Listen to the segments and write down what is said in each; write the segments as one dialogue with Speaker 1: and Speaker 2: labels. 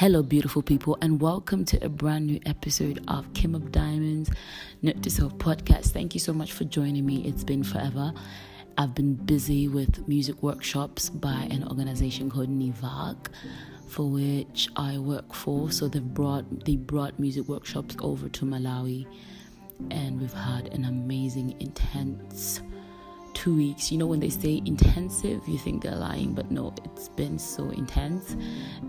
Speaker 1: Hello, beautiful people, and welcome to a brand new episode of Kim of Diamonds Note to Self podcast. Thank you so much for joining me. It's been forever. I've been busy with music workshops by an organization called Nivag, for which I work for. So they've brought they brought music workshops over to Malawi, and we've had an amazing, intense two weeks. You know, when they say intensive, you think they're lying, but no, it's been so intense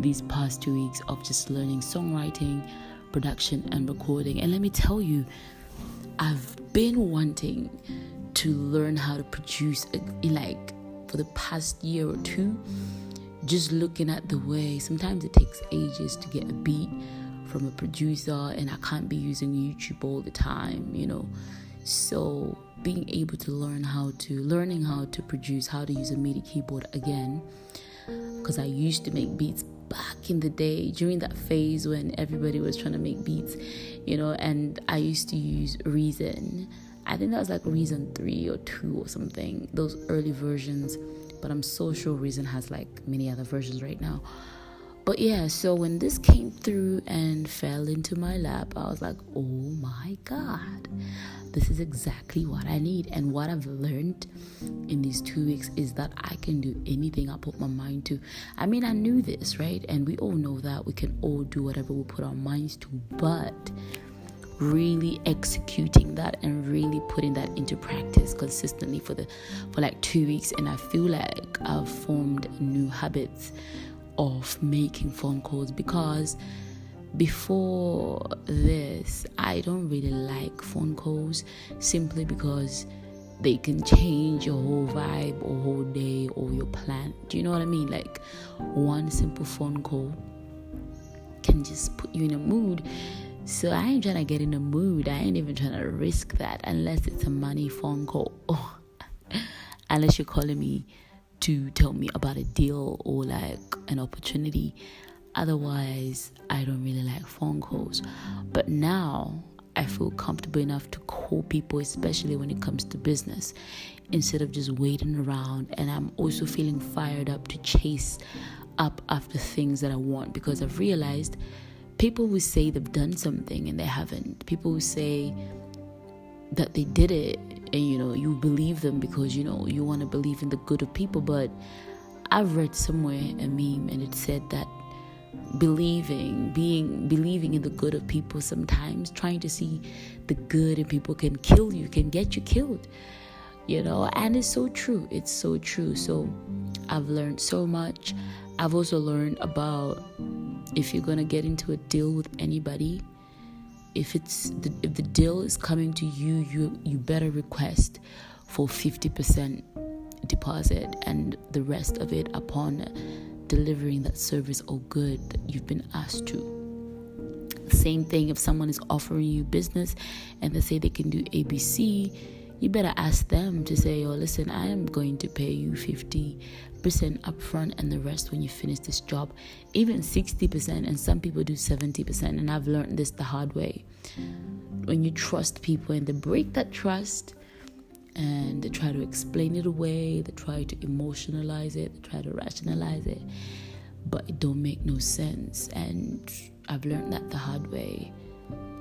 Speaker 1: these past two weeks of just learning songwriting, production, and recording. And let me tell you, I've been wanting to learn how to produce, uh, like, for the past year or two. Just looking at the way sometimes it takes ages to get a beat from a producer, and I can't be using YouTube all the time, you know. So being able to learn how to learning how to produce how to use a MIDI keyboard again because I used to make beats back in the day during that phase when everybody was trying to make beats, you know, and I used to use Reason. I think that was like Reason 3 or 2 or something, those early versions, but I'm so sure Reason has like many other versions right now. But yeah, so when this came through and fell into my lap, I was like, oh my god this is exactly what I need. And what I've learned in these two weeks is that I can do anything I put my mind to. I mean, I knew this, right? And we all know that we can all do whatever we put our minds to, but really executing that and really putting that into practice consistently for the for like 2 weeks and I feel like I've formed new habits of making phone calls because before this, I don't really like phone calls simply because they can change your whole vibe or whole day or your plan. Do you know what I mean? Like one simple phone call can just put you in a mood. So I ain't trying to get in a mood. I ain't even trying to risk that unless it's a money phone call. unless you're calling me to tell me about a deal or like an opportunity. Otherwise, I don't really like phone calls. But now I feel comfortable enough to call people, especially when it comes to business, instead of just waiting around. And I'm also feeling fired up to chase up after things that I want because I've realized people who say they've done something and they haven't. People who say that they did it and you know you believe them because you know you want to believe in the good of people but I've read somewhere a meme and it said that believing being believing in the good of people sometimes trying to see the good in people can kill you can get you killed you know? And it's so true it's so true. So i've learned so much. I've also learned about if you're gonna get into a deal with anybody if it's the, if the deal is coming to you you you better request for 50% deposit and the rest of it upon delivering that service or good that you've been asked to. Same thing if someone is offering you business and they say they can do ABC, you better ask them to say, Oh, listen, I am going to pay you 50% upfront and the rest when you finish this job, even 60%. And some people do 70%. And I've learned this the hard way. When you trust people and they break that trust, and they try to explain it away they try to emotionalize it they try to rationalize it but it don't make no sense. And i've learned that the hard way.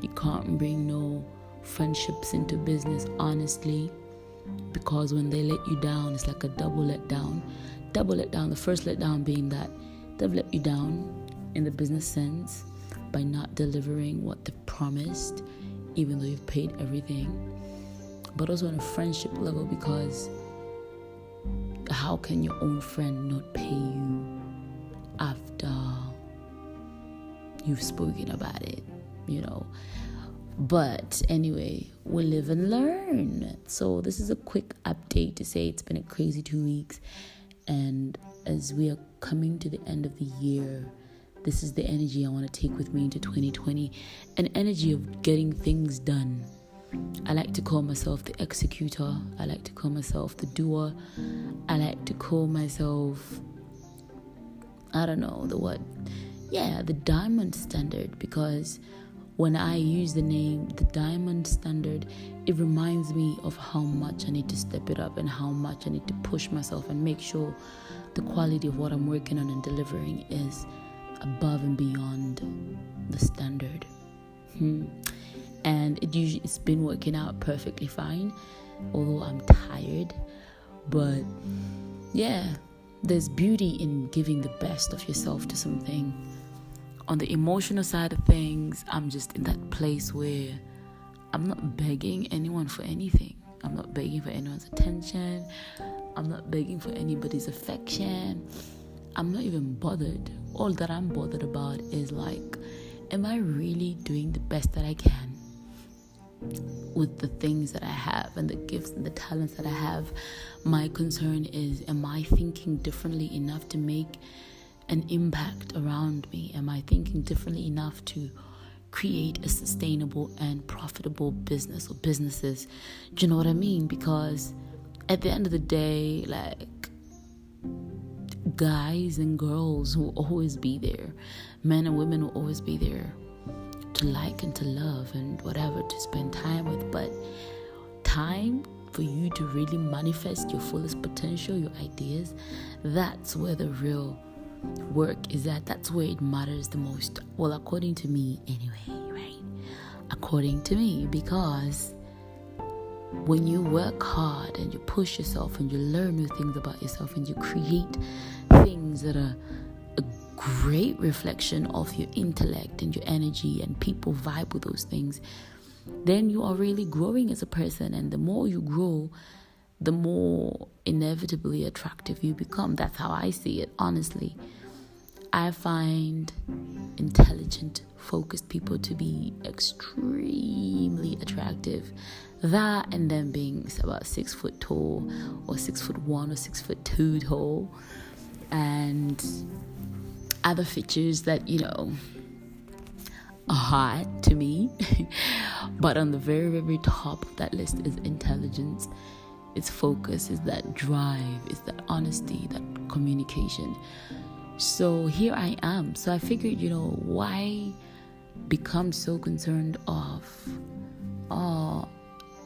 Speaker 1: You can't bring no friendships into business honestly because when they let you down it's like a double let down double let down the first let down being that they've let you down in the business sense by not delivering what they promised even though you've paid everything but also on a friendship level because how can your own friend not pay you after you've spoken about it, you know? But anyway, we live and learn. So, this is a quick update to say it's been a crazy two weeks. And as we are coming to the end of the year, this is the energy I want to take with me into 2020 an energy of getting things done I like to call myself the executor. I like to call myself the doer. I like to call myself, I don't know, the what? Yeah, the diamond standard because when I use the name the diamond standard, it reminds me of how much I need to step it up and how much I need to push myself and make sure the quality of what I'm working on and delivering is above and beyond the standard. Hmm. And it usually it's been working out perfectly fine, although I'm tired. But yeah, there's beauty in giving the best of yourself to something. On the emotional side of things, I'm just in that place where I'm not begging anyone for anything. I'm not begging for anyone's attention. I'm not begging for anybody's affection. I'm not even bothered. All that I'm bothered about is like, am I really doing the best that I can with the things that I have and the gifts and the talents that I have? My concern is, am I thinking differently enough to make an impact around me? Am I thinking differently enough to create a sustainable and profitable business or businesses? Do you know what I mean? Because at the end of the day, like guys and girls will always be there, men and women will always be there to like and to love and whatever to spend time with. But time for you to really manifest your fullest potential, your ideas, that's where the real work is at. That's where it matters the most. Well, according to me, anyway, right? According to me, because when you work hard and you push yourself and you learn new things about yourself and you create things that are great reflection of your intellect and your energy and people vibe with those things then you are really growing as a person. And the more you grow the more inevitably attractive you become. That's how i see it honestly. I find intelligent focused people to be extremely attractive. That and then being about six foot tall or six foot one or six foot two tall. And other features that you know are hard to me. But on the very very top of that list is intelligence. Its focus is that drive is that honesty that communication. So here i am. So i figured you know why become so concerned of oh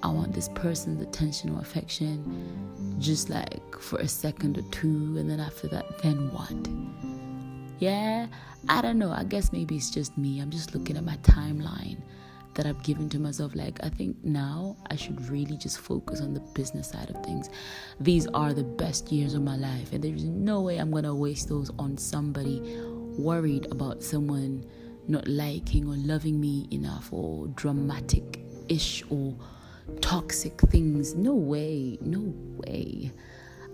Speaker 1: I want this person's attention or affection just like for a second or two, and then after that, then what? Yeah, I don't know. I guess maybe it's just me. I'm just looking at my timeline that I've given to myself. Like, I think now I should really just focus on the business side of things. These are the best years of my life, and there's no way I'm gonna waste those on somebody worried about someone not liking or loving me enough or dramatic ish or toxic things. No way, no way.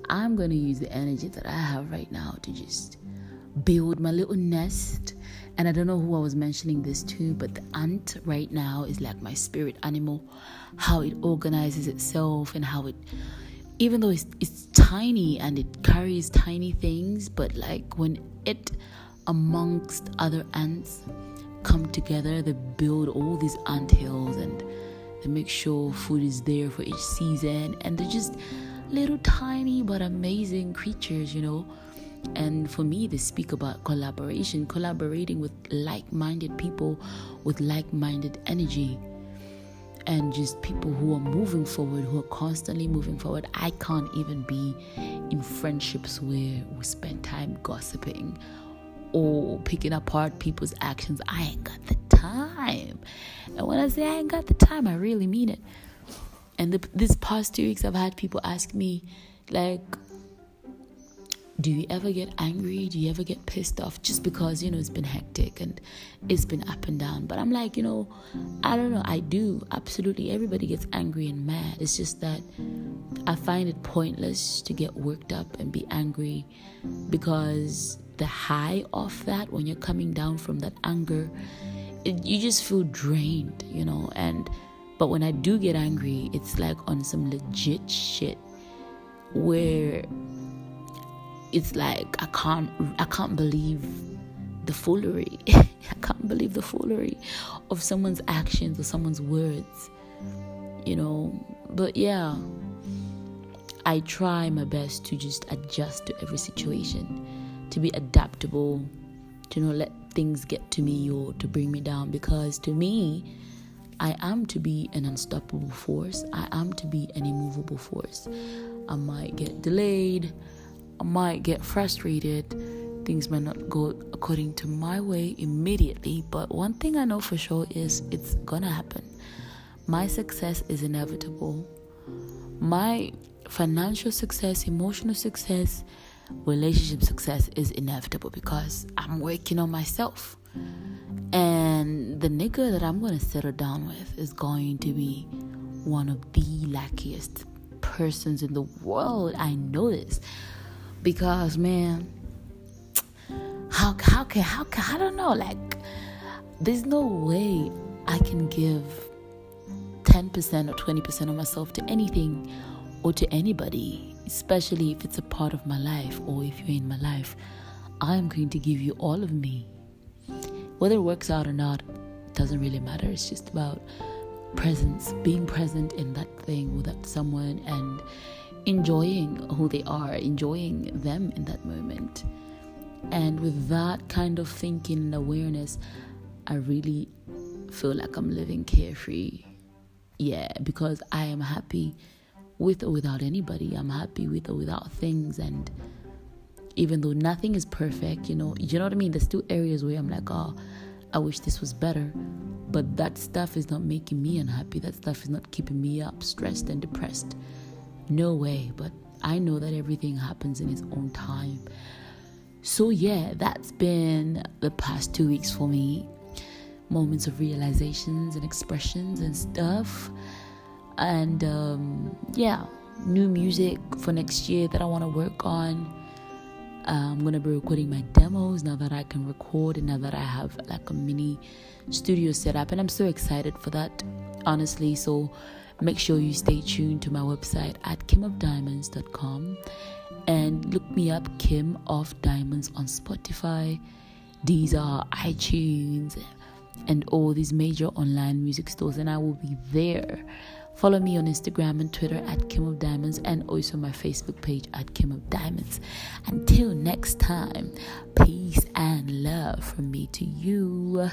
Speaker 1: I'm to use the energy that I have right now to just build my little nest. And I don't know who I was mentioning this to, but the ant right now is like my spirit animal. How it organizes itself and how it, even though it's, it's tiny and it carries tiny things, but like when it amongst other ants come together, they build all these ant hills and they make sure food is there for each season, and they're just little tiny but amazing creatures, you know. And for me, they speak about collaboration, collaborating with like minded people with like minded energy and just people who are moving forward, who are constantly moving forward. I can't even be in friendships where we spend time gossiping or picking apart people's actions. I ain't got the time. And when I say I ain't got the time, I really mean it. And the, this past two weeks, I've had people ask me, like, do you ever get angry? Do you ever get pissed off just because, you know, it's been hectic and it's been up and down? But I'm like, you know, I don't know. I do. Absolutely. Everybody gets angry and mad. It's just that I find it pointless to get worked up and be angry because the high of that, when you're coming down from that anger, it, you just feel drained, you know. And but when I do get angry, it's like on some legit shit where it's like I can't I can't believe the foolery. I can't believe the foolery of someone's actions or someone's words. You know, but yeah, I try my best to just adjust to every situation, to be adaptable, to not let things get to me or to bring me down because to me, I am to be an unstoppable force. I am to be an immovable force. I might get delayed. Might get frustrated. things might not go according to my way immediately, but one thing I know for sure is it's gonna happen. My success is inevitable. My financial success, emotional success, relationship success is inevitable because I'm working on myself. And the nigga that I'm gonna settle down with is going to be one of the luckiest persons in the world. I know this because, man, how how can how can I don't know like there's no way I can give 10% or 20% of myself to anything or to anybody, especially if it's a part of my life or if you're in my life. I'm going to give you all of me. Whether it works out or not it doesn't really matter. It's just about presence, being present in that thing with that someone and enjoying who they are, enjoying them in that moment. And with that kind of thinking and awareness, I really feel like I'm living carefree. Yeah, because I am happy with or without anybody. I'm happy with or without things. And even though nothing is perfect, you know, you know what I mean? There's two areas where I'm like, oh, I wish this was better. But that stuff is not making me unhappy. That stuff is not keeping me up, stressed and depressed. No way. But I know that everything happens in its own time. So, yeah, that's been the past two weeks for me. Moments of realizations and expressions and stuff. And um, yeah, new music for next year that I want to work on. Uh, I'm gonna be recording my demos now that I can record and now that I have like a mini studio set up, and I'm so excited for that, honestly. So make sure you stay tuned to my website at kimofdiamonds.com and look me up Kim of Diamonds on Spotify, Deezer iTunes, and all these major online music stores, and I will be there. Follow me on Instagram and Twitter at Kim of Diamonds and also my Facebook page at Kim of Diamonds. Until next time, peace and love from me to you.